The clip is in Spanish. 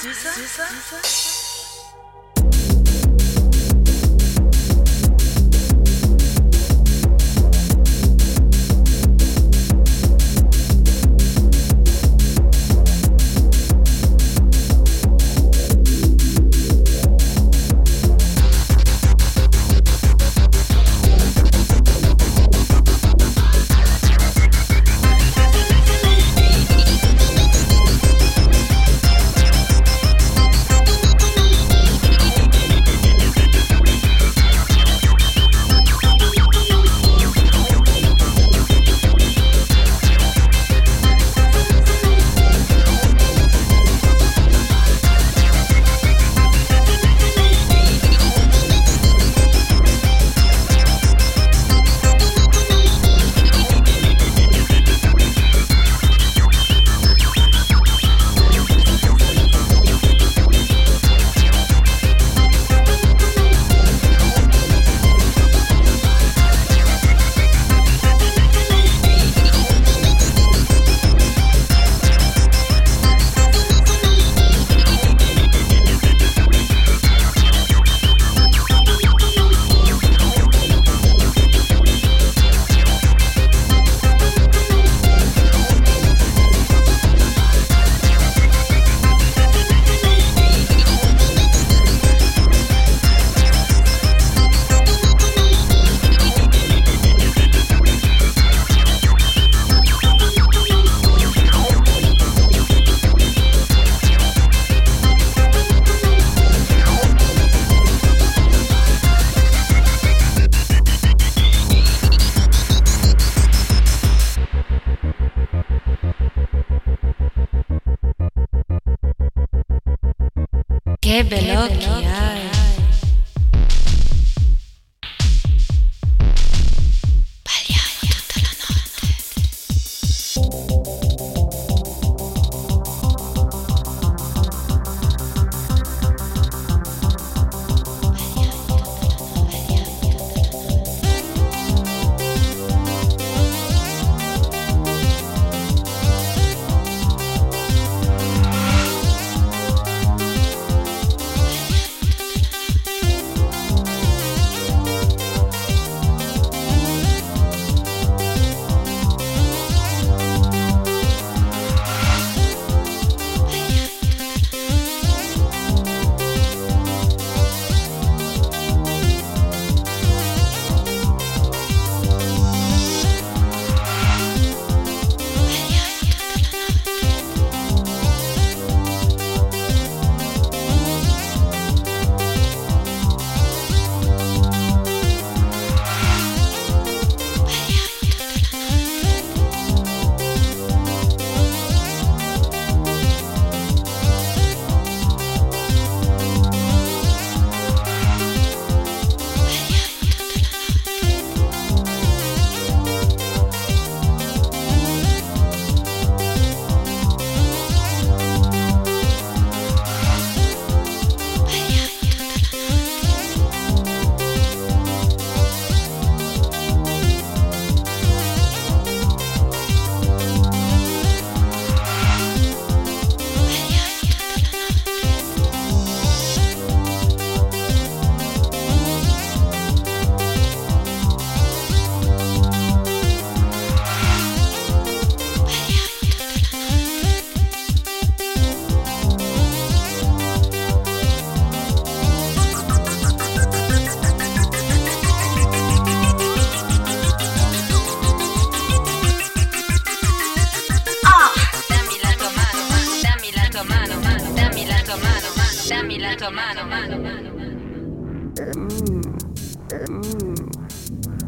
주사? 주사? 주사? Qué veloz. Mano Mano, mano, mano. Eh, mm, eh, mm.